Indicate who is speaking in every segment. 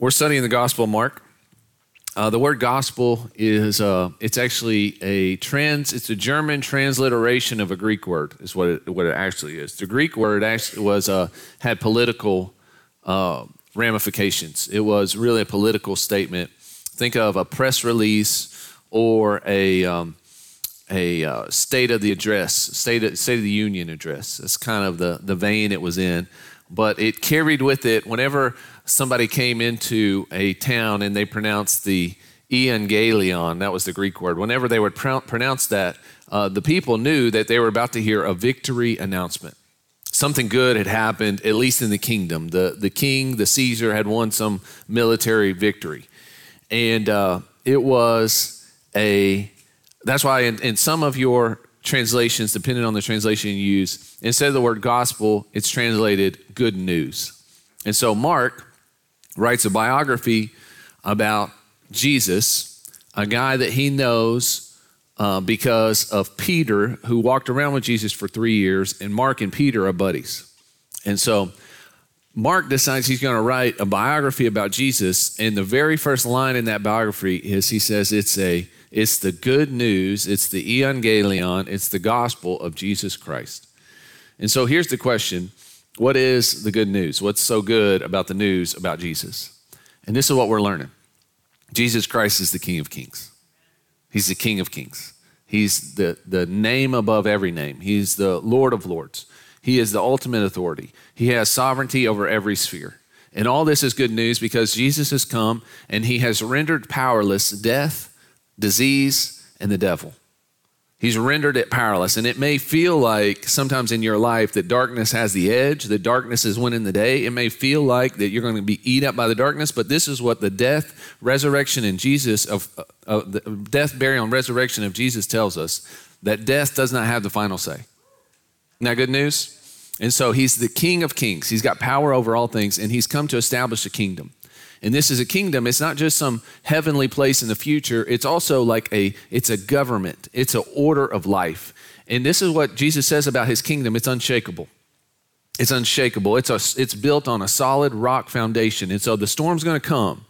Speaker 1: We're studying the Gospel of Mark. Uh, the word gospel is uh, it's actually a trans it's a German transliteration of a Greek word is what it, what it actually is. The Greek word actually was uh, had political uh, ramifications. It was really a political statement. Think of a press release or a um, a uh, state of the address, state of, state of the union address. That's kind of the the vein it was in, but it carried with it whenever somebody came into a town and they pronounced the evangelion, that was the Greek word, whenever they would pr- pronounce that, uh, the people knew that they were about to hear a victory announcement. Something good had happened, at least in the kingdom. The, the king, the Caesar, had won some military victory. And uh, it was a, that's why in, in some of your translations, depending on the translation you use, instead of the word gospel, it's translated good news. And so Mark writes a biography about Jesus, a guy that he knows uh, because of Peter, who walked around with Jesus for three years, and Mark and Peter are buddies. And so Mark decides he's going to write a biography about Jesus, and the very first line in that biography is he says it's a it's the good news, it's the evangelion, it's the gospel of Jesus Christ. And so here's the question what is the good news? What's so good about the news about Jesus? And this is what we're learning Jesus Christ is the King of Kings. He's the King of Kings. He's the, the name above every name. He's the Lord of Lords. He is the ultimate authority. He has sovereignty over every sphere. And all this is good news because Jesus has come and he has rendered powerless death, disease, and the devil. He's rendered it powerless. And it may feel like sometimes in your life that darkness has the edge, that darkness is winning the day. It may feel like that you're going to be eat up by the darkness, but this is what the death, resurrection, and Jesus of uh, the death, burial, and resurrection of Jesus tells us that death does not have the final say. That good news? And so he's the King of Kings. He's got power over all things, and he's come to establish a kingdom. And this is a kingdom. It's not just some heavenly place in the future. It's also like a it's a government. It's an order of life. And this is what Jesus says about his kingdom. It's unshakable. It's unshakable. It's a, it's built on a solid rock foundation. And so the storm's going to come.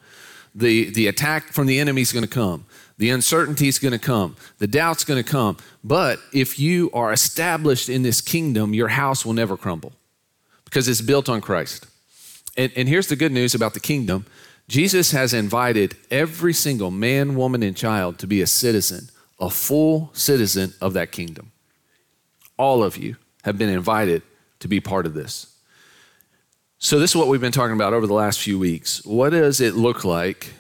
Speaker 1: The the attack from the enemy is going to come. The uncertainty is going to come. The doubt's going to come. But if you are established in this kingdom, your house will never crumble because it's built on Christ. And, and here's the good news about the kingdom Jesus has invited every single man, woman, and child to be a citizen, a full citizen of that kingdom. All of you have been invited to be part of this. So, this is what we've been talking about over the last few weeks. What does it look like?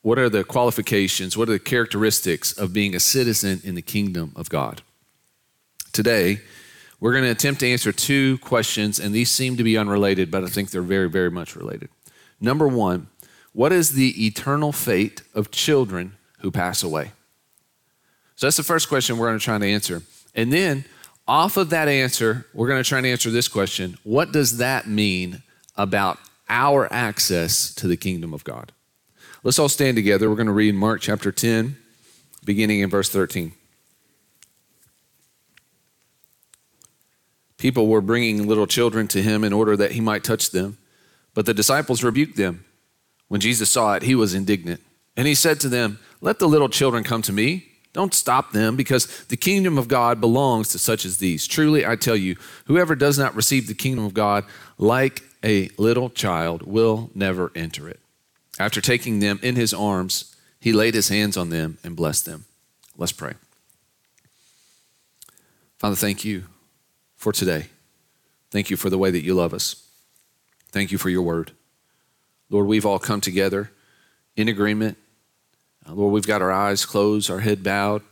Speaker 1: What are the qualifications? What are the characteristics of being a citizen in the kingdom of God? Today, we're going to attempt to answer two questions, and these seem to be unrelated, but I think they're very, very much related. Number one, what is the eternal fate of children who pass away? So that's the first question we're going to try to answer. And then, off of that answer, we're going to try to answer this question What does that mean about our access to the kingdom of God? Let's all stand together. We're going to read Mark chapter 10, beginning in verse 13. People were bringing little children to him in order that he might touch them. But the disciples rebuked them. When Jesus saw it, he was indignant. And he said to them, Let the little children come to me. Don't stop them, because the kingdom of God belongs to such as these. Truly, I tell you, whoever does not receive the kingdom of God like a little child will never enter it. After taking them in his arms, he laid his hands on them and blessed them. Let's pray. Father, thank you for today. Thank you for the way that you love us. Thank you for your word. Lord, we've all come together in agreement. Uh, Lord, we've got our eyes closed, our head bowed.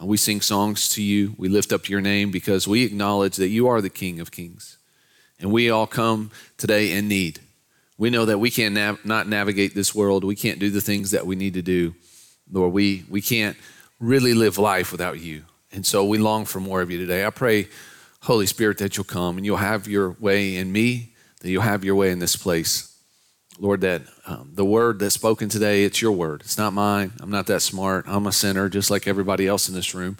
Speaker 1: Uh, we sing songs to you. We lift up your name because we acknowledge that you are the King of Kings. And we all come today in need. We know that we can't nav- not navigate this world. We can't do the things that we need to do. Lord, we, we can't really live life without you. And so we long for more of you today. I pray Holy Spirit, that you'll come and you'll have your way in me, that you'll have your way in this place. Lord, that um, the word that's spoken today, it's your word. It's not mine. I'm not that smart. I'm a sinner just like everybody else in this room.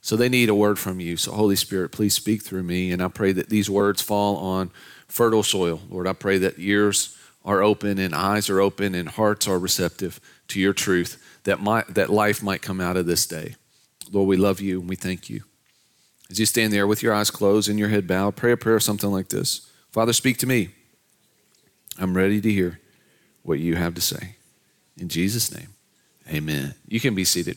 Speaker 1: So they need a word from you. So, Holy Spirit, please speak through me. And I pray that these words fall on fertile soil. Lord, I pray that ears are open and eyes are open and hearts are receptive to your truth that, might, that life might come out of this day. Lord, we love you and we thank you. As you stand there with your eyes closed and your head bowed, pray a prayer something like this Father, speak to me. I'm ready to hear what you have to say. In Jesus' name, amen. You can be seated.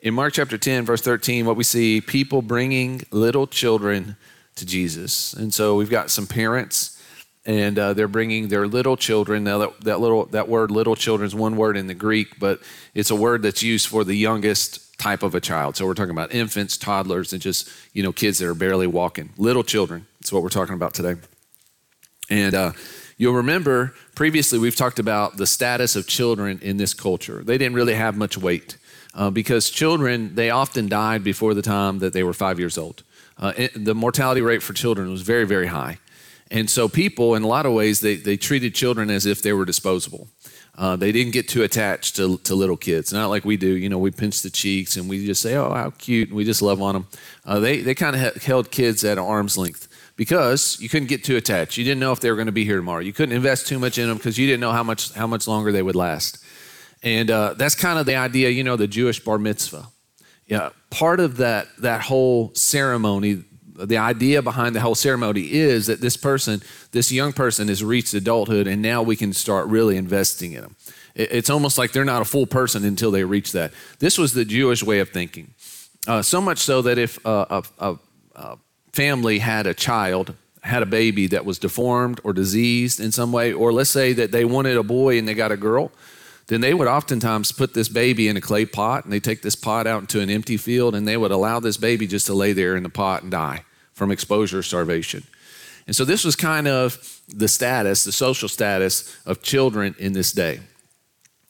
Speaker 1: In Mark chapter 10, verse 13, what we see people bringing little children to Jesus. And so we've got some parents and uh, they're bringing their little children. Now that, that little that word little children is one word in the Greek, but it's a word that's used for the youngest type of a child. So we're talking about infants, toddlers, and just you know kids that are barely walking. Little children. That's what we're talking about today. And uh, you'll remember previously we've talked about the status of children in this culture. They didn't really have much weight uh, because children they often died before the time that they were five years old. Uh, the mortality rate for children was very very high. And so people, in a lot of ways, they, they treated children as if they were disposable. Uh, they didn't get too attached to, to little kids, not like we do. You know, we pinch the cheeks and we just say, oh, how cute, and we just love on them. Uh, they they kind of held kids at arm's length because you couldn't get too attached. You didn't know if they were going to be here tomorrow. You couldn't invest too much in them because you didn't know how much, how much longer they would last. And uh, that's kind of the idea, you know, the Jewish bar mitzvah. Yeah, part of that, that whole ceremony the idea behind the whole ceremony is that this person, this young person, has reached adulthood, and now we can start really investing in them. It's almost like they're not a full person until they reach that. This was the Jewish way of thinking. Uh, so much so that if a, a, a family had a child, had a baby that was deformed or diseased in some way, or let's say that they wanted a boy and they got a girl, then they would oftentimes put this baby in a clay pot and they take this pot out into an empty field and they would allow this baby just to lay there in the pot and die from exposure starvation. And so this was kind of the status, the social status of children in this day.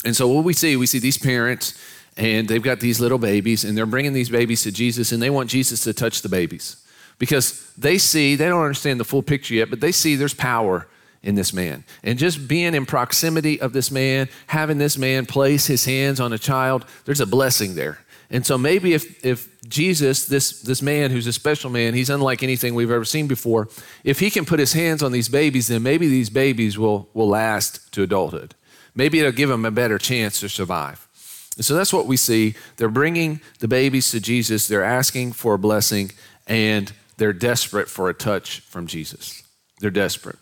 Speaker 1: And so what we see, we see these parents and they've got these little babies and they're bringing these babies to Jesus and they want Jesus to touch the babies because they see, they don't understand the full picture yet, but they see there's power in this man. And just being in proximity of this man, having this man place his hands on a child, there's a blessing there. And so maybe if, if Jesus, this, this man who's a special man, he's unlike anything we've ever seen before, if he can put his hands on these babies, then maybe these babies will, will last to adulthood. Maybe it'll give them a better chance to survive. And so that's what we see. They're bringing the babies to Jesus, they're asking for a blessing, and they're desperate for a touch from Jesus. They're desperate.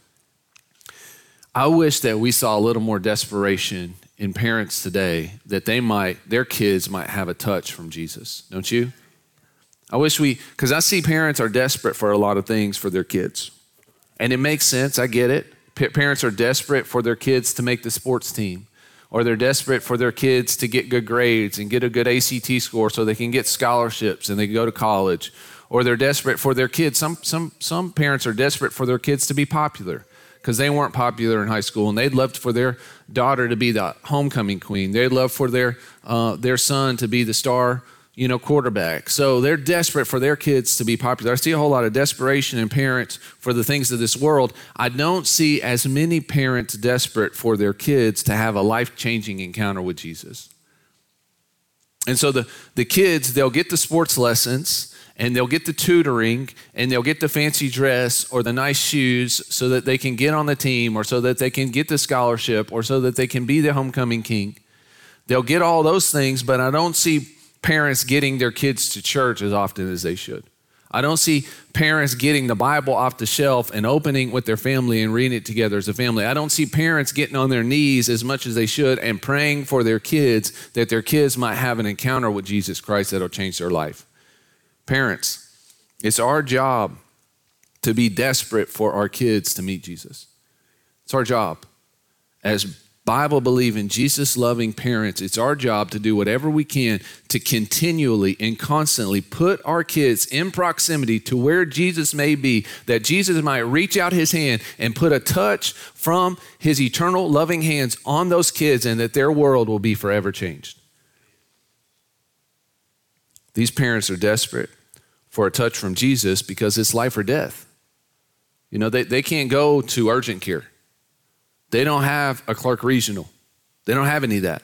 Speaker 1: I wish that we saw a little more desperation in parents today that they might, their kids might have a touch from Jesus, don't you? I wish we, because I see parents are desperate for a lot of things for their kids. And it makes sense, I get it. Parents are desperate for their kids to make the sports team, or they're desperate for their kids to get good grades and get a good ACT score so they can get scholarships and they can go to college, or they're desperate for their kids. Some, some, some parents are desperate for their kids to be popular because they weren't popular in high school and they'd love for their daughter to be the homecoming queen. They'd love for their, uh, their son to be the star you know, quarterback. So they're desperate for their kids to be popular. I see a whole lot of desperation in parents for the things of this world. I don't see as many parents desperate for their kids to have a life changing encounter with Jesus. And so the, the kids, they'll get the sports lessons and they'll get the tutoring and they'll get the fancy dress or the nice shoes so that they can get on the team or so that they can get the scholarship or so that they can be the homecoming king. They'll get all those things, but I don't see parents getting their kids to church as often as they should. I don't see parents getting the Bible off the shelf and opening with their family and reading it together as a family. I don't see parents getting on their knees as much as they should and praying for their kids that their kids might have an encounter with Jesus Christ that'll change their life. Parents, it's our job to be desperate for our kids to meet Jesus. It's our job. As Bible believing, Jesus loving parents, it's our job to do whatever we can to continually and constantly put our kids in proximity to where Jesus may be, that Jesus might reach out his hand and put a touch from his eternal loving hands on those kids and that their world will be forever changed. These parents are desperate for a touch from Jesus because it's life or death. You know, they, they can't go to urgent care. They don't have a Clark Regional. They don't have any of that.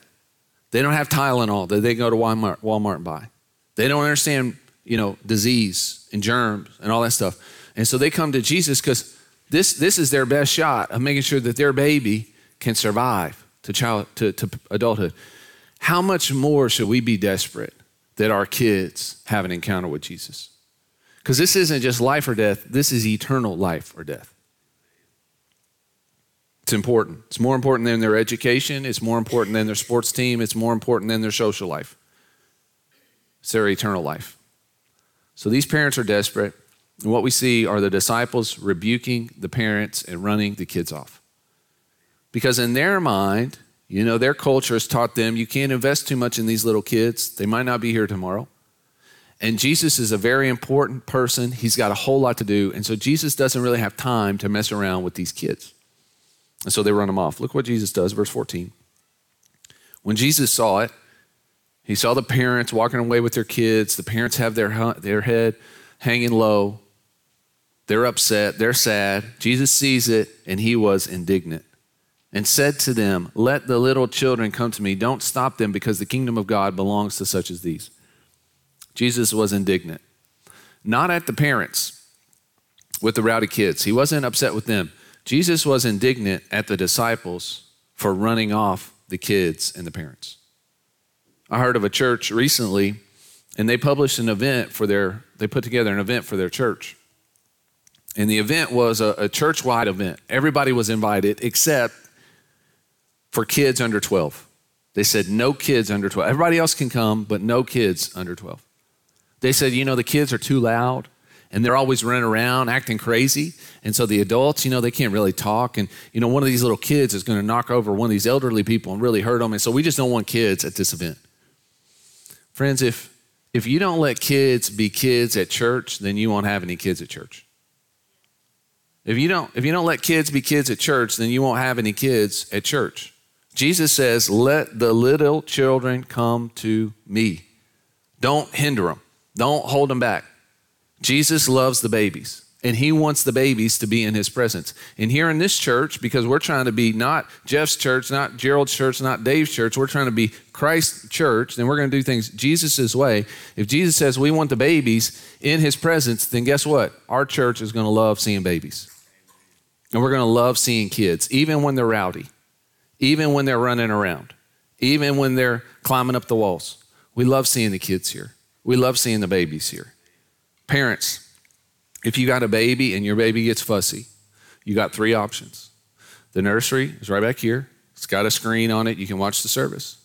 Speaker 1: They don't have Tylenol that they go to Walmart, Walmart and buy. They don't understand, you know, disease and germs and all that stuff. And so they come to Jesus because This, this is their best shot of making sure that their baby can survive to, child, to, to adulthood. How much more should we be desperate that our kids have an encounter with Jesus? Because this isn't just life or death, this is eternal life or death. It's important. It's more important than their education, it's more important than their sports team, it's more important than their social life. It's their eternal life. So these parents are desperate. And what we see are the disciples rebuking the parents and running the kids off. Because in their mind, you know, their culture has taught them you can't invest too much in these little kids. They might not be here tomorrow. And Jesus is a very important person. He's got a whole lot to do. And so Jesus doesn't really have time to mess around with these kids. And so they run them off. Look what Jesus does, verse 14. When Jesus saw it, he saw the parents walking away with their kids. The parents have their, their head hanging low. They're upset. They're sad. Jesus sees it, and he was indignant and said to them, Let the little children come to me. Don't stop them because the kingdom of God belongs to such as these. Jesus was indignant, not at the parents with the rowdy kids. He wasn't upset with them. Jesus was indignant at the disciples for running off the kids and the parents. I heard of a church recently, and they published an event for their, they put together an event for their church. And the event was a, a church wide event. Everybody was invited except for kids under 12. They said no kids under 12. Everybody else can come, but no kids under 12. They said, you know, the kids are too loud and they're always running around acting crazy. And so the adults, you know, they can't really talk. And, you know, one of these little kids is going to knock over one of these elderly people and really hurt them. And so we just don't want kids at this event. Friends, if, if you don't let kids be kids at church, then you won't have any kids at church. If you don't, if you don't let kids be kids at church, then you won't have any kids at church. Jesus says, Let the little children come to me. Don't hinder them, don't hold them back. Jesus loves the babies and he wants the babies to be in his presence. And here in this church, because we're trying to be not Jeff's church, not Gerald's church, not Dave's church, we're trying to be Christ's church, and we're going to do things Jesus' way. If Jesus says we want the babies in his presence, then guess what? Our church is going to love seeing babies. And we're going to love seeing kids, even when they're rowdy, even when they're running around, even when they're climbing up the walls. We love seeing the kids here. We love seeing the babies here. Parents, if you got a baby and your baby gets fussy, you got three options. The nursery is right back here. It's got a screen on it. You can watch the service.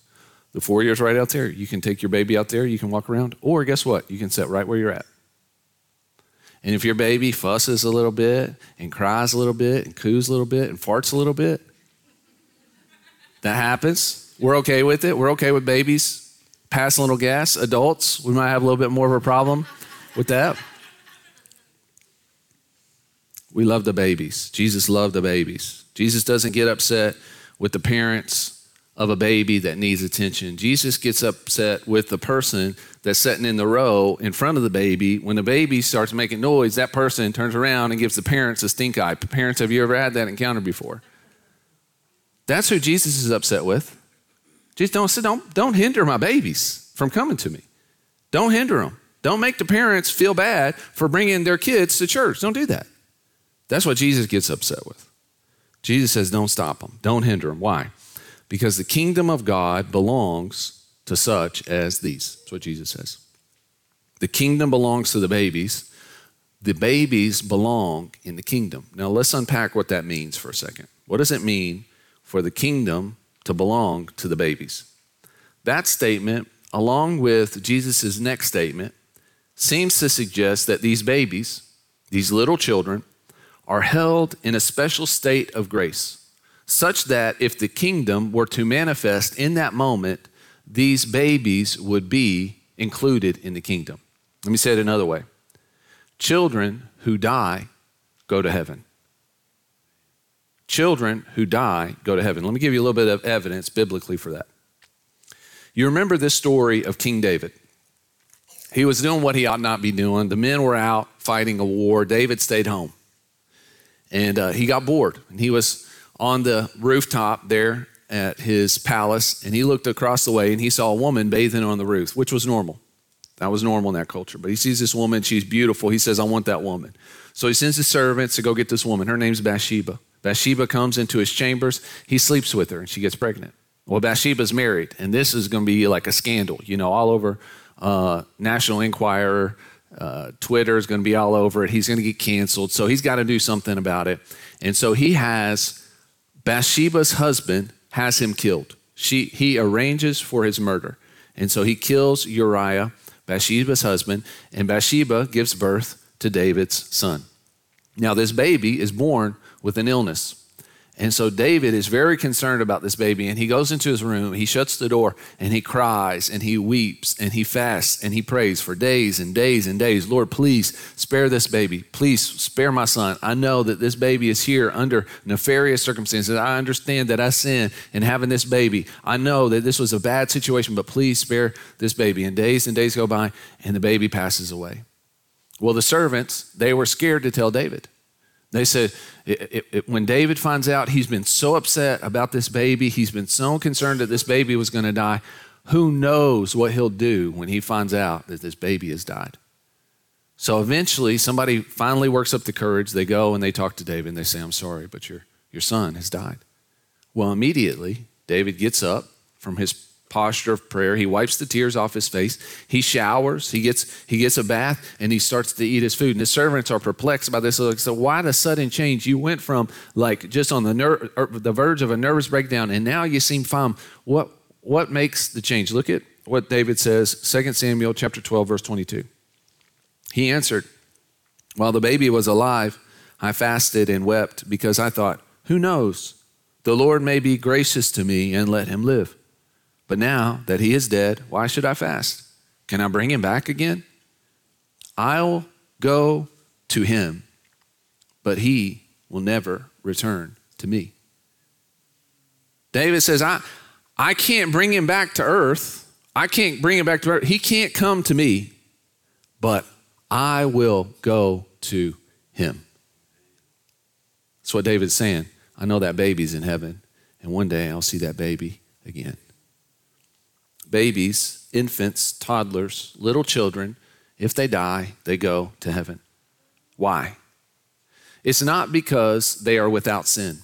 Speaker 1: The four years right out there. You can take your baby out there. You can walk around. Or guess what? You can sit right where you're at. And if your baby fusses a little bit and cries a little bit and coos a little bit and farts a little bit, that happens. We're okay with it. We're okay with babies passing a little gas. Adults, we might have a little bit more of a problem with that. We love the babies. Jesus loved the babies. Jesus doesn't get upset with the parents of a baby that needs attention. Jesus gets upset with the person that's sitting in the row in front of the baby. When the baby starts making noise, that person turns around and gives the parents a stink eye. Parents, have you ever had that encounter before? That's who Jesus is upset with. Jesus don't, say, don't, don't hinder my babies from coming to me. Don't hinder them. Don't make the parents feel bad for bringing their kids to church. Don't do that. That's what Jesus gets upset with. Jesus says, don't stop them, don't hinder them. Why? Because the kingdom of God belongs to such as these. That's what Jesus says. The kingdom belongs to the babies. The babies belong in the kingdom. Now let's unpack what that means for a second. What does it mean for the kingdom to belong to the babies? That statement, along with Jesus' next statement, seems to suggest that these babies, these little children, are held in a special state of grace, such that if the kingdom were to manifest in that moment, these babies would be included in the kingdom. Let me say it another way children who die go to heaven. Children who die go to heaven. Let me give you a little bit of evidence biblically for that. You remember this story of King David. He was doing what he ought not be doing. The men were out fighting a war. David stayed home. And uh, he got bored. And he was on the rooftop there at his palace, and he looked across the way and he saw a woman bathing on the roof, which was normal. That was normal in that culture. But he sees this woman, she's beautiful. He says, I want that woman. So he sends his servants to go get this woman. Her name's Bathsheba. Bathsheba comes into his chambers. He sleeps with her and she gets pregnant. Well, Bathsheba's married, and this is going to be like a scandal, you know, all over uh, National Enquirer. Uh, Twitter is going to be all over it. He's going to get canceled. So he's got to do something about it. And so he has Bathsheba's husband has him killed. She, he arranges for his murder. And so he kills Uriah, Bathsheba's husband, and Bathsheba gives birth to David's son. Now, this baby is born with an illness. And so David is very concerned about this baby, and he goes into his room, he shuts the door, and he cries, and he weeps, and he fasts, and he prays for days and days and days. Lord, please spare this baby. Please spare my son. I know that this baby is here under nefarious circumstances. I understand that I sin in having this baby. I know that this was a bad situation, but please spare this baby. And days and days go by, and the baby passes away. Well, the servants, they were scared to tell David. They said, it, it, it, when David finds out he's been so upset about this baby, he's been so concerned that this baby was going to die, who knows what he'll do when he finds out that this baby has died? So eventually, somebody finally works up the courage. They go and they talk to David and they say, I'm sorry, but your, your son has died. Well, immediately, David gets up from his posture of prayer. He wipes the tears off his face. He showers. He gets he gets a bath and he starts to eat his food. And the servants are perplexed by this. So why the sudden change? You went from like just on the ner- er, the verge of a nervous breakdown, and now you seem fine. What what makes the change? Look at what David says. 2 Samuel chapter 12 verse 22. He answered, "While the baby was alive, I fasted and wept because I thought, who knows? The Lord may be gracious to me and let him live." But now that he is dead, why should I fast? Can I bring him back again? I'll go to him, but he will never return to me. David says, I, I can't bring him back to earth. I can't bring him back to earth. He can't come to me, but I will go to him. That's what David's saying. I know that baby's in heaven, and one day I'll see that baby again babies, infants, toddlers, little children, if they die, they go to heaven. Why? It's not because they are without sin.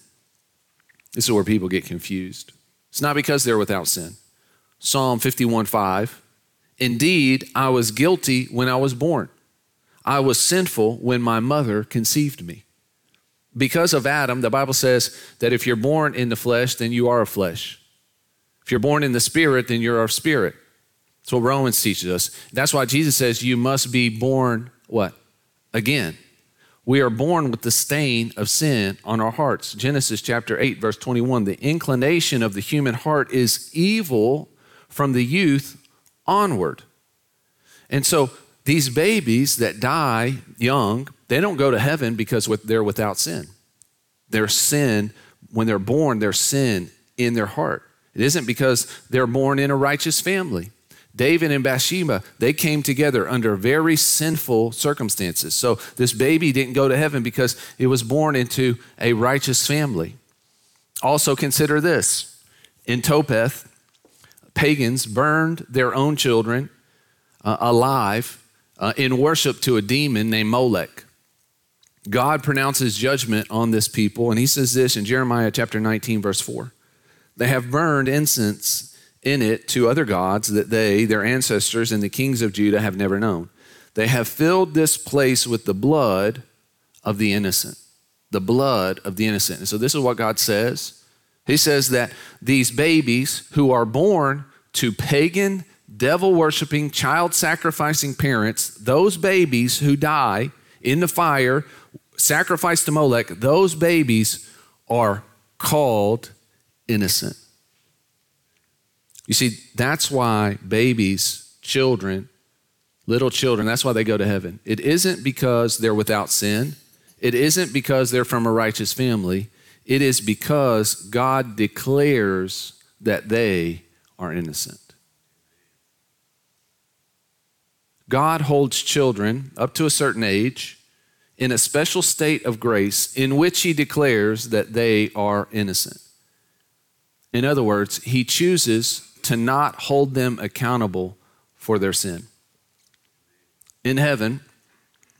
Speaker 1: This is where people get confused. It's not because they're without sin. Psalm 51 5. Indeed, I was guilty when I was born. I was sinful when my mother conceived me. Because of Adam, the Bible says that if you're born in the flesh, then you are a flesh. If you're born in the spirit, then you're a spirit. That's what Romans teaches us. That's why Jesus says you must be born what? Again. We are born with the stain of sin on our hearts. Genesis chapter 8, verse 21. The inclination of the human heart is evil from the youth onward. And so these babies that die young, they don't go to heaven because they're without sin. Their sin, when they're born, their sin in their heart. It isn't because they're born in a righteous family. David and Bathsheba, they came together under very sinful circumstances. So this baby didn't go to heaven because it was born into a righteous family. Also, consider this in Topheth, pagans burned their own children uh, alive uh, in worship to a demon named Molech. God pronounces judgment on this people, and he says this in Jeremiah chapter 19, verse 4. They have burned incense in it to other gods that they, their ancestors, and the kings of Judah have never known. They have filled this place with the blood of the innocent. The blood of the innocent. And so this is what God says. He says that these babies who are born to pagan, devil worshiping, child sacrificing parents, those babies who die in the fire, sacrificed to Molech, those babies are called innocent. You see, that's why babies, children, little children, that's why they go to heaven. It isn't because they're without sin, it isn't because they're from a righteous family. It is because God declares that they are innocent. God holds children up to a certain age in a special state of grace in which He declares that they are innocent. In other words, he chooses to not hold them accountable for their sin. In heaven,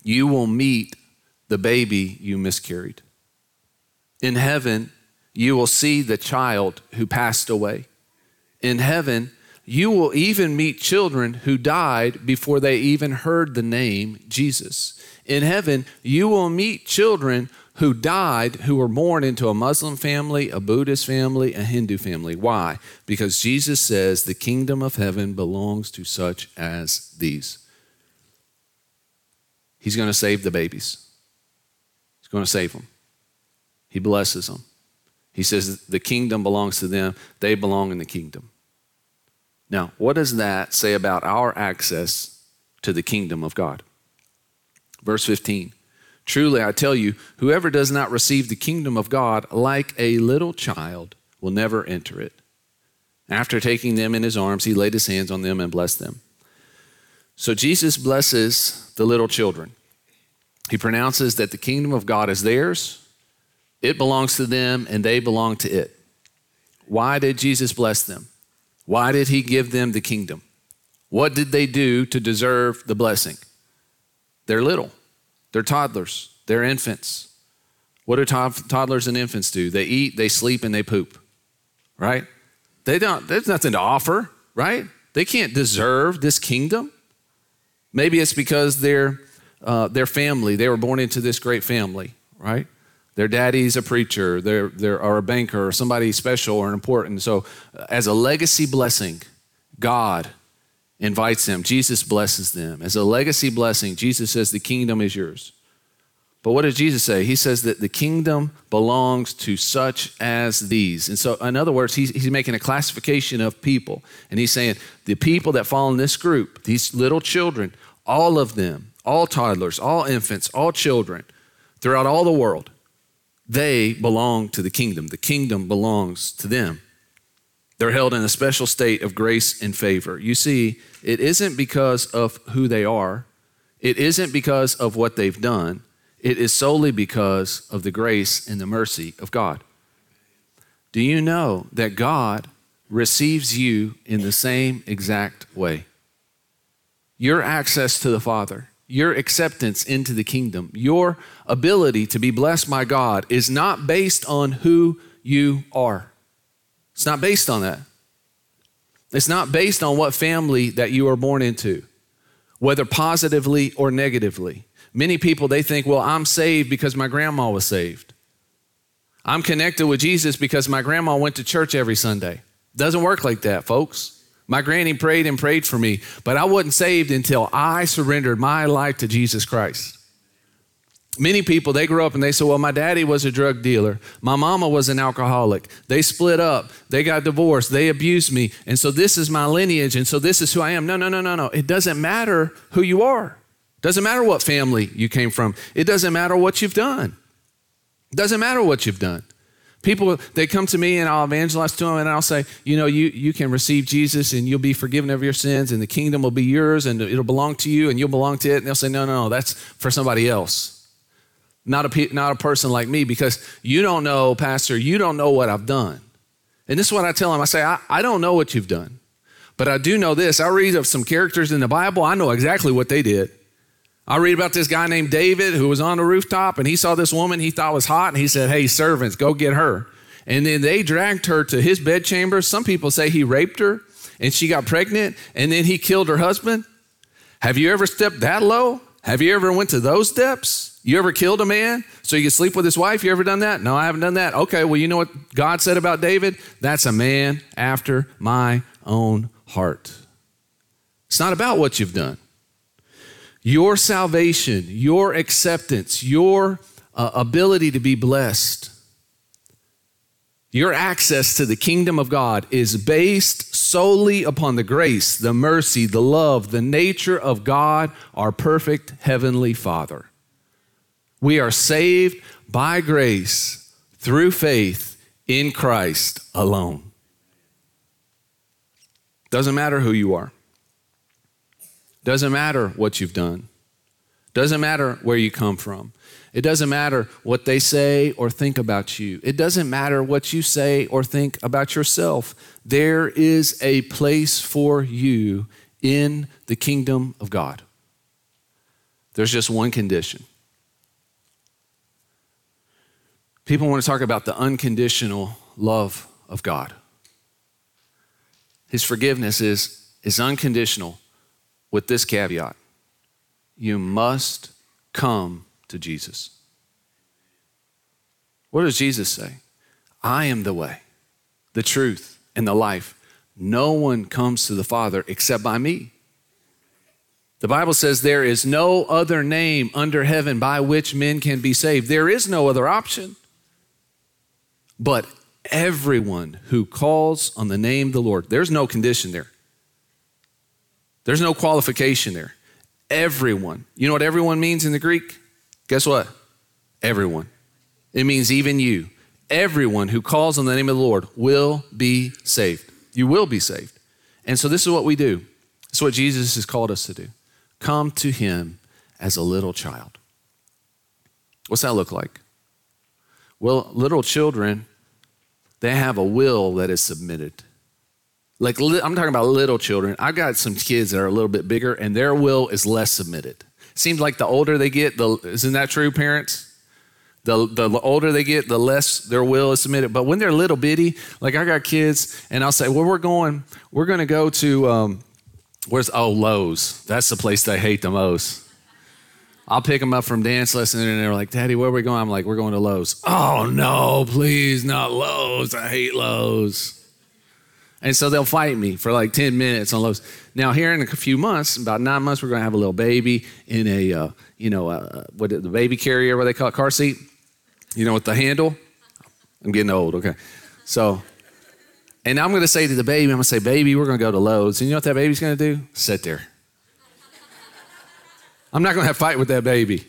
Speaker 1: you will meet the baby you miscarried. In heaven, you will see the child who passed away. In heaven, you will even meet children who died before they even heard the name Jesus. In heaven, you will meet children who died who were born into a Muslim family, a Buddhist family, a Hindu family. Why? Because Jesus says the kingdom of heaven belongs to such as these. He's going to save the babies, He's going to save them. He blesses them. He says the kingdom belongs to them, they belong in the kingdom. Now, what does that say about our access to the kingdom of God? Verse 15 Truly, I tell you, whoever does not receive the kingdom of God like a little child will never enter it. After taking them in his arms, he laid his hands on them and blessed them. So Jesus blesses the little children. He pronounces that the kingdom of God is theirs, it belongs to them, and they belong to it. Why did Jesus bless them? Why did he give them the kingdom? What did they do to deserve the blessing? They're little, they're toddlers, they're infants. What do toddlers and infants do? They eat, they sleep, and they poop, right? They don't, there's nothing to offer, right? They can't deserve this kingdom. Maybe it's because they're, uh, their family, they were born into this great family, right? Their daddy's a preacher, they're, they're, or a banker, or somebody special or important. So, uh, as a legacy blessing, God invites them. Jesus blesses them. As a legacy blessing, Jesus says, The kingdom is yours. But what does Jesus say? He says that the kingdom belongs to such as these. And so, in other words, he's, he's making a classification of people. And he's saying the people that fall in this group, these little children, all of them, all toddlers, all infants, all children throughout all the world, they belong to the kingdom. The kingdom belongs to them. They're held in a special state of grace and favor. You see, it isn't because of who they are, it isn't because of what they've done, it is solely because of the grace and the mercy of God. Do you know that God receives you in the same exact way? Your access to the Father your acceptance into the kingdom, your ability to be blessed by God is not based on who you are. It's not based on that. It's not based on what family that you are born into, whether positively or negatively. Many people, they think, well, I'm saved because my grandma was saved. I'm connected with Jesus because my grandma went to church every Sunday. Doesn't work like that, folks. My granny prayed and prayed for me, but I wasn't saved until I surrendered my life to Jesus Christ. Many people, they grew up and they said, Well, my daddy was a drug dealer. My mama was an alcoholic. They split up. They got divorced. They abused me. And so this is my lineage. And so this is who I am. No, no, no, no, no. It doesn't matter who you are. It doesn't matter what family you came from. It doesn't matter what you've done. It doesn't matter what you've done. People, they come to me and I'll evangelize to them and I'll say, you know, you, you can receive Jesus and you'll be forgiven of your sins and the kingdom will be yours and it'll belong to you and you'll belong to it. And they'll say, no, no, no, that's for somebody else. Not a, not a person like me because you don't know, Pastor, you don't know what I've done. And this is what I tell them. I say, I, I don't know what you've done, but I do know this. I read of some characters in the Bible. I know exactly what they did. I read about this guy named David who was on the rooftop and he saw this woman he thought was hot and he said, Hey, servants, go get her. And then they dragged her to his bedchamber. Some people say he raped her and she got pregnant and then he killed her husband. Have you ever stepped that low? Have you ever went to those steps? You ever killed a man so you could sleep with his wife? You ever done that? No, I haven't done that. Okay, well, you know what God said about David? That's a man after my own heart. It's not about what you've done. Your salvation, your acceptance, your uh, ability to be blessed, your access to the kingdom of God is based solely upon the grace, the mercy, the love, the nature of God, our perfect heavenly Father. We are saved by grace through faith in Christ alone. Doesn't matter who you are. Doesn't matter what you've done. Doesn't matter where you come from. It doesn't matter what they say or think about you. It doesn't matter what you say or think about yourself. There is a place for you in the kingdom of God. There's just one condition. People want to talk about the unconditional love of God. His forgiveness is, is unconditional with this caveat you must come to Jesus. What does Jesus say? I am the way, the truth, and the life. No one comes to the Father except by me. The Bible says there is no other name under heaven by which men can be saved. There is no other option. But everyone who calls on the name of the Lord, there's no condition there. There's no qualification there. Everyone. You know what everyone means in the Greek? Guess what? Everyone. It means even you. Everyone who calls on the name of the Lord will be saved. You will be saved. And so this is what we do. It's what Jesus has called us to do. Come to him as a little child. What's that look like? Well, little children, they have a will that is submitted. Like, I'm talking about little children. I've got some kids that are a little bit bigger, and their will is less submitted. Seems like the older they get, the, isn't that true, parents? The, the older they get, the less their will is submitted. But when they're little bitty, like I got kids, and I'll say, well, we're going, we're going to go to, um, where's, oh, Lowe's. That's the place they hate the most. I'll pick them up from dance lesson and they're like, Daddy, where are we going? I'm like, we're going to Lowe's. Oh, no, please, not Lowe's. I hate Lowe's. And so they'll fight me for like 10 minutes on Lowe's. Now, here in a few months, about nine months, we're going to have a little baby in a, uh, you know, uh, what the baby carrier, what they call it, car seat, you know, with the handle. I'm getting old, okay. So, and I'm going to say to the baby, I'm going to say, baby, we're going to go to Lowe's. And you know what that baby's going to do? Sit there. I'm not going to have a fight with that baby.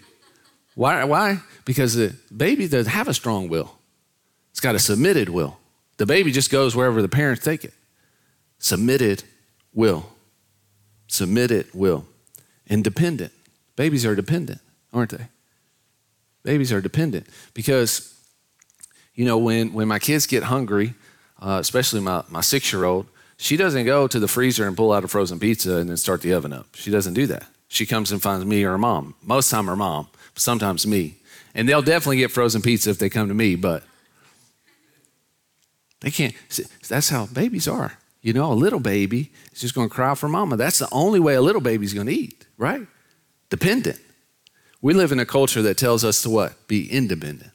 Speaker 1: Why? Why? Because the baby doesn't have a strong will. It's got a submitted will. The baby just goes wherever the parents take it. Submitted will. Submitted will. Independent. Babies are dependent, aren't they? Babies are dependent because, you know, when, when my kids get hungry, uh, especially my, my six year old, she doesn't go to the freezer and pull out a frozen pizza and then start the oven up. She doesn't do that. She comes and finds me or her mom. Most time her mom, sometimes me. And they'll definitely get frozen pizza if they come to me, but they can't. That's how babies are. You know, a little baby is just going to cry for mama. That's the only way a little baby's going to eat, right? Dependent. We live in a culture that tells us to what? Be independent.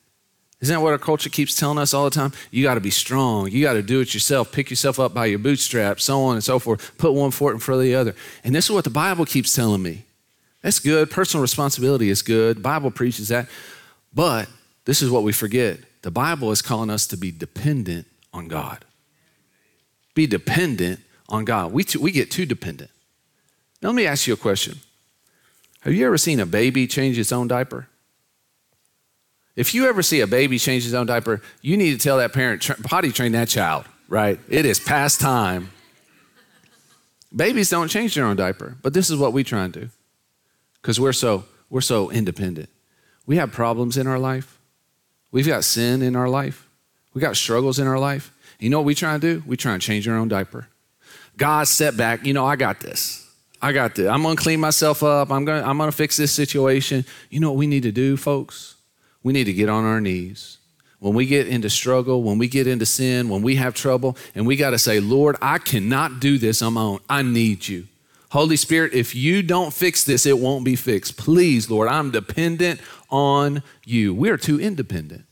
Speaker 1: Isn't that what our culture keeps telling us all the time? You got to be strong. You got to do it yourself. Pick yourself up by your bootstraps, so on and so forth. Put one foot in front of the other. And this is what the Bible keeps telling me. That's good. Personal responsibility is good. Bible preaches that. But this is what we forget. The Bible is calling us to be dependent on God. Be dependent on God. We, too, we get too dependent. Now, let me ask you a question. Have you ever seen a baby change its own diaper? If you ever see a baby change its own diaper, you need to tell that parent, potty train that child, right? It is past time. Babies don't change their own diaper, but this is what we try and do because we're so, we're so independent. We have problems in our life, we've got sin in our life. We got struggles in our life. You know what we try and do? We try and change our own diaper. God step back. You know, I got this. I got this. I'm gonna clean myself up. I'm gonna I'm gonna fix this situation. You know what we need to do, folks? We need to get on our knees. When we get into struggle, when we get into sin, when we have trouble, and we got to say, Lord, I cannot do this on my own. I need you. Holy Spirit, if you don't fix this, it won't be fixed. Please, Lord, I'm dependent on you. We are too independent.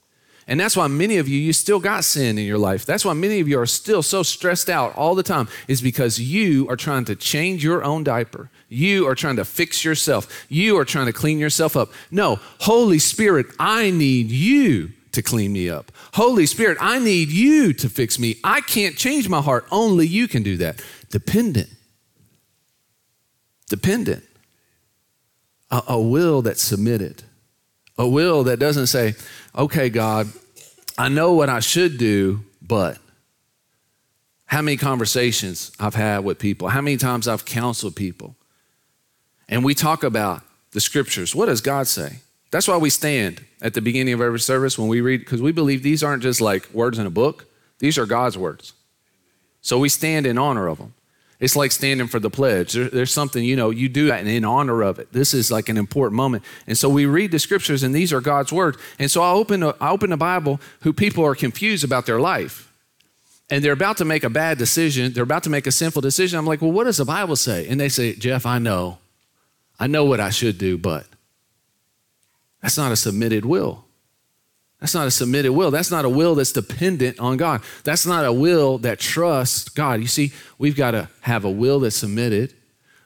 Speaker 1: And that's why many of you, you still got sin in your life. That's why many of you are still so stressed out all the time, is because you are trying to change your own diaper. You are trying to fix yourself. You are trying to clean yourself up. No, Holy Spirit, I need you to clean me up. Holy Spirit, I need you to fix me. I can't change my heart. Only you can do that. Dependent. Dependent. A, a will that's submitted. A will that doesn't say, okay, God, I know what I should do, but how many conversations I've had with people, how many times I've counseled people. And we talk about the scriptures. What does God say? That's why we stand at the beginning of every service when we read, because we believe these aren't just like words in a book, these are God's words. So we stand in honor of them. It's like standing for the pledge. There, there's something, you know, you do that in honor of it. This is like an important moment. And so we read the scriptures, and these are God's words. And so I open, a, I open the Bible who people are confused about their life. And they're about to make a bad decision. They're about to make a sinful decision. I'm like, well, what does the Bible say? And they say, Jeff, I know. I know what I should do, but that's not a submitted will. That's not a submitted will. That's not a will that's dependent on God. That's not a will that trusts God. You see, we've got to have a will that's submitted.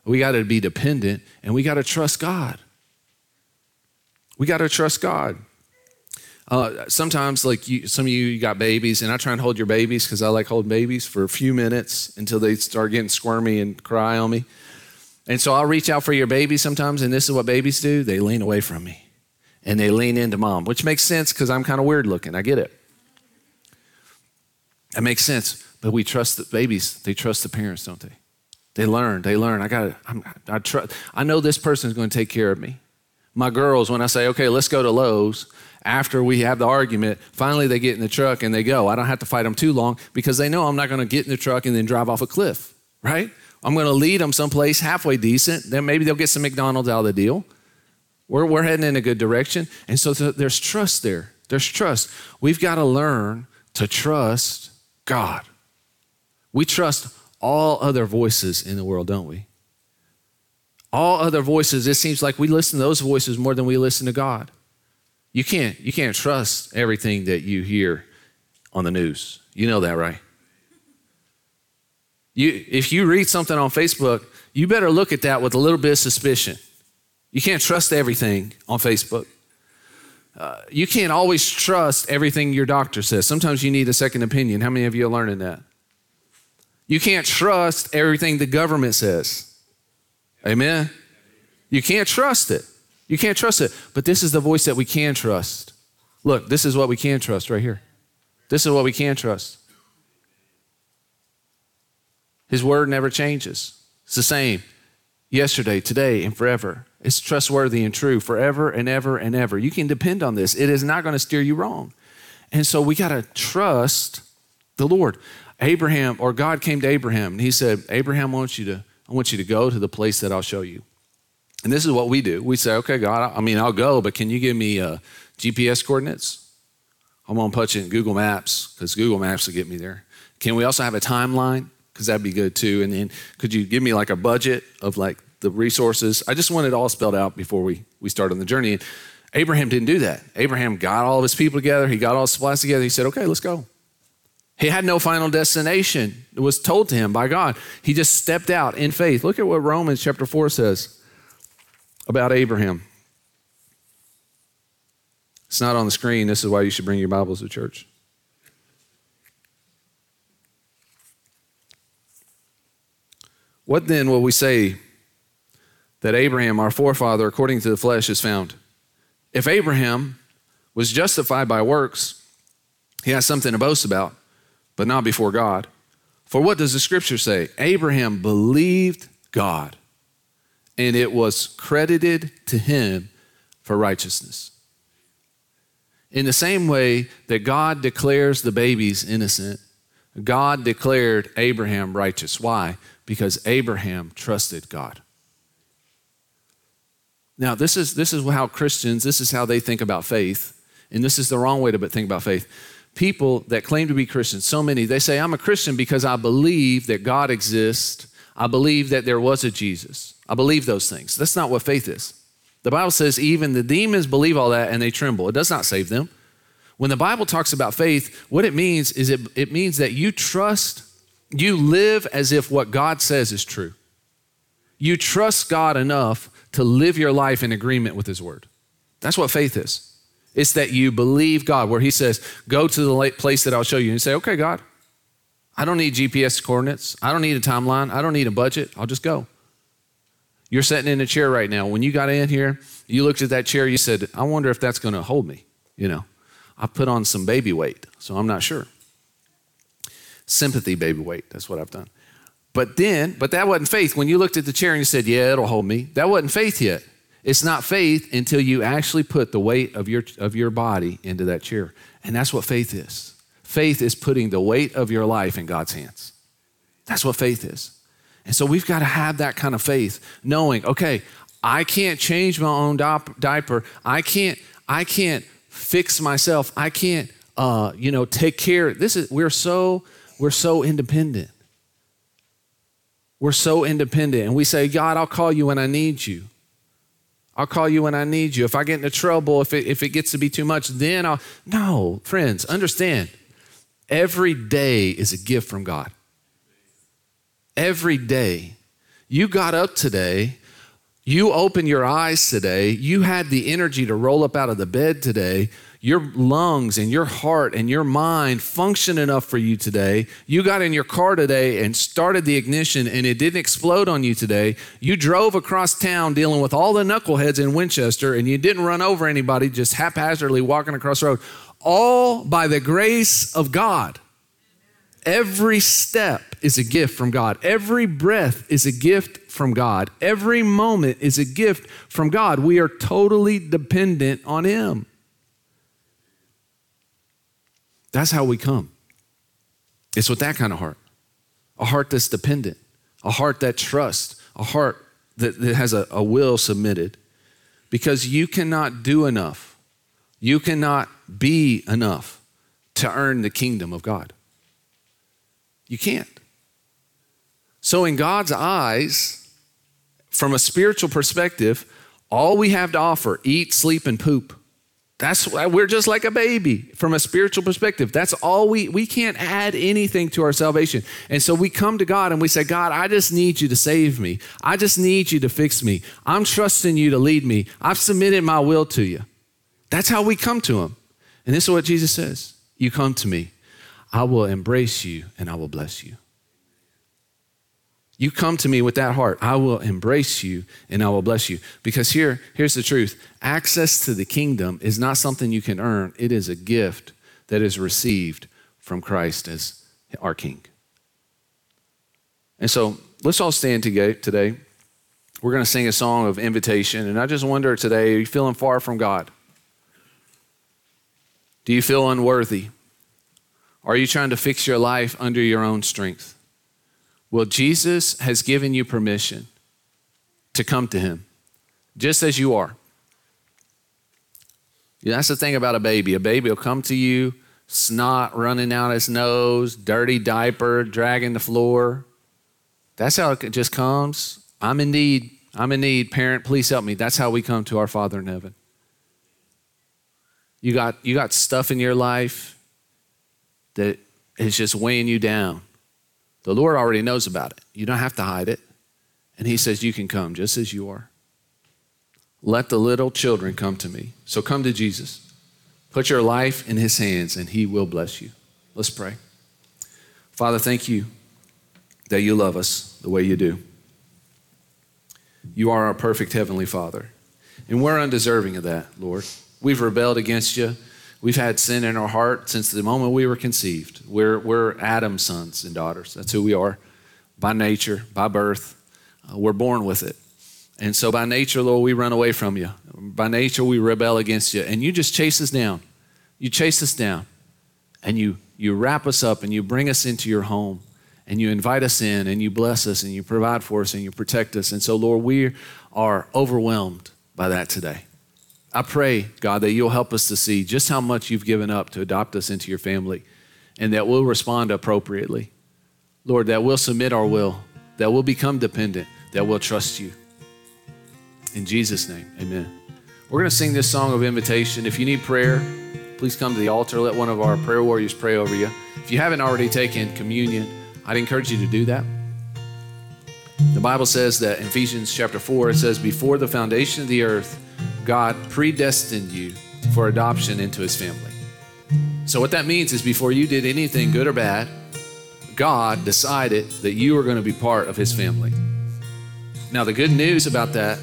Speaker 1: We got to be dependent and we got to trust God. We got to trust God. Uh, sometimes, like you, some of you, you got babies, and I try and hold your babies because I like holding babies for a few minutes until they start getting squirmy and cry on me. And so I'll reach out for your baby sometimes, and this is what babies do they lean away from me and they lean into mom, which makes sense because I'm kind of weird looking. I get it. It makes sense. But we trust the babies, they trust the parents, don't they? They learn, they learn. I got I trust I know this person is going to take care of me. My girls, when I say, okay, let's go to Lowe's, after we have the argument, finally they get in the truck and they go. I don't have to fight them too long because they know I'm not going to get in the truck and then drive off a cliff, right? I'm going to lead them someplace halfway decent. Then maybe they'll get some McDonald's out of the deal. We're, we're heading in a good direction. And so th- there's trust there. There's trust. We've got to learn to trust God. We trust all other voices in the world, don't we? All other voices, it seems like we listen to those voices more than we listen to God. You can't, you can't trust everything that you hear on the news. You know that, right? You, if you read something on Facebook, you better look at that with a little bit of suspicion. You can't trust everything on Facebook. Uh, you can't always trust everything your doctor says. Sometimes you need a second opinion. How many of you are learning that? You can't trust everything the government says. Amen? You can't trust it. You can't trust it. But this is the voice that we can trust. Look, this is what we can trust right here. This is what we can trust. His word never changes. It's the same yesterday, today, and forever. It's trustworthy and true forever and ever and ever. You can depend on this. It is not going to steer you wrong. And so we got to trust the Lord. Abraham or God came to Abraham and he said, "Abraham, I want you to I want you to go to the place that I'll show you." And this is what we do. We say, "Okay, God, I mean, I'll go, but can you give me uh, GPS coordinates?" I'm put you in Google Maps because Google Maps will get me there. Can we also have a timeline? Because that'd be good too. And then could you give me like a budget of like the resources. I just want it all spelled out before we, we start on the journey. And Abraham didn't do that. Abraham got all of his people together, he got all his supplies together. He said, okay, let's go. He had no final destination. It was told to him by God. He just stepped out in faith. Look at what Romans chapter 4 says about Abraham. It's not on the screen. This is why you should bring your Bibles to church. What then will we say that Abraham, our forefather, according to the flesh, is found. If Abraham was justified by works, he has something to boast about, but not before God. For what does the scripture say? Abraham believed God, and it was credited to him for righteousness. In the same way that God declares the babies innocent, God declared Abraham righteous. Why? Because Abraham trusted God. Now, this is, this is how Christians, this is how they think about faith. And this is the wrong way to think about faith. People that claim to be Christians, so many, they say, I'm a Christian because I believe that God exists. I believe that there was a Jesus. I believe those things. That's not what faith is. The Bible says even the demons believe all that and they tremble. It does not save them. When the Bible talks about faith, what it means is it, it means that you trust, you live as if what God says is true. You trust God enough to live your life in agreement with His Word. That's what faith is. It's that you believe God, where He says, Go to the place that I'll show you. And say, Okay, God, I don't need GPS coordinates. I don't need a timeline. I don't need a budget. I'll just go. You're sitting in a chair right now. When you got in here, you looked at that chair, you said, I wonder if that's going to hold me. You know, I put on some baby weight, so I'm not sure. Sympathy baby weight, that's what I've done. But then, but that wasn't faith. When you looked at the chair and you said, Yeah, it'll hold me, that wasn't faith yet. It's not faith until you actually put the weight of your, of your body into that chair. And that's what faith is. Faith is putting the weight of your life in God's hands. That's what faith is. And so we've got to have that kind of faith, knowing, okay, I can't change my own diaper. I can't, I can't fix myself. I can't, uh, you know, take care. This is we're so we're so independent. We're so independent, and we say, God, I'll call you when I need you. I'll call you when I need you. If I get into trouble, if it, if it gets to be too much, then I'll. No, friends, understand. Every day is a gift from God. Every day. You got up today you opened your eyes today, you had the energy to roll up out of the bed today, your lungs and your heart and your mind function enough for you today. You got in your car today and started the ignition and it didn't explode on you today. You drove across town dealing with all the knuckleheads in Winchester and you didn't run over anybody just haphazardly walking across the road. All by the grace of God. Every step is a gift from God. Every breath is a gift from God. Every moment is a gift from God. We are totally dependent on Him. That's how we come. It's with that kind of heart a heart that's dependent, a heart that trusts, a heart that, that has a, a will submitted. Because you cannot do enough, you cannot be enough to earn the kingdom of God. You can't. So, in God's eyes, from a spiritual perspective, all we have to offer eat, sleep, and poop. That's why we're just like a baby from a spiritual perspective. That's all we we can't add anything to our salvation. And so we come to God and we say, God, I just need you to save me. I just need you to fix me. I'm trusting you to lead me. I've submitted my will to you. That's how we come to him. And this is what Jesus says. You come to me. I will embrace you and I will bless you. You come to me with that heart, I will embrace you and I will bless you. Because here, here's the truth access to the kingdom is not something you can earn, it is a gift that is received from Christ as our King. And so let's all stand together today. We're going to sing a song of invitation. And I just wonder today are you feeling far from God? Do you feel unworthy? Are you trying to fix your life under your own strength? Well, Jesus has given you permission to come to him just as you are. Yeah, that's the thing about a baby. A baby will come to you, snot running out his nose, dirty diaper, dragging the floor. That's how it just comes. I'm in need. I'm in need. Parent, please help me. That's how we come to our Father in heaven. You got, you got stuff in your life that is just weighing you down. The Lord already knows about it. You don't have to hide it. And He says, You can come just as you are. Let the little children come to me. So come to Jesus. Put your life in His hands, and He will bless you. Let's pray. Father, thank you that you love us the way you do. You are our perfect Heavenly Father. And we're undeserving of that, Lord. We've rebelled against you. We've had sin in our heart since the moment we were conceived. We're, we're Adam's sons and daughters. That's who we are by nature, by birth. Uh, we're born with it. And so by nature, Lord, we run away from you. By nature, we rebel against you. And you just chase us down. You chase us down. And you, you wrap us up and you bring us into your home. And you invite us in and you bless us and you provide for us and you protect us. And so, Lord, we are overwhelmed by that today. I pray, God, that you'll help us to see just how much you've given up to adopt us into your family and that we'll respond appropriately. Lord, that we'll submit our will, that we'll become dependent, that we'll trust you. In Jesus' name, amen. We're going to sing this song of invitation. If you need prayer, please come to the altar. Let one of our prayer warriors pray over you. If you haven't already taken communion, I'd encourage you to do that. The Bible says that in Ephesians chapter 4, it says, Before the foundation of the earth, God predestined you for adoption into his family. So, what that means is before you did anything good or bad, God decided that you were going to be part of his family. Now, the good news about that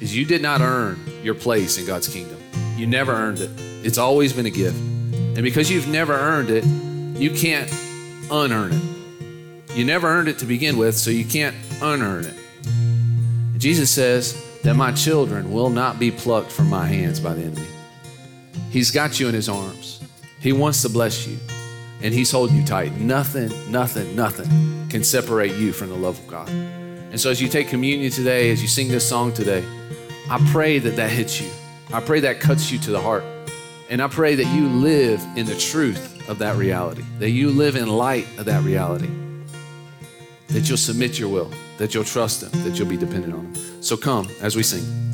Speaker 1: is you did not earn your place in God's kingdom. You never earned it, it's always been a gift. And because you've never earned it, you can't unearn it. You never earned it to begin with, so you can't unearn it. Jesus says, that my children will not be plucked from my hands by the enemy. He's got you in his arms. He wants to bless you, and he's holding you tight. Nothing, nothing, nothing can separate you from the love of God. And so as you take communion today, as you sing this song today, I pray that that hits you. I pray that cuts you to the heart. And I pray that you live in the truth of that reality, that you live in light of that reality, that you'll submit your will, that you'll trust Him, that you'll be dependent on Him. So come as we sing.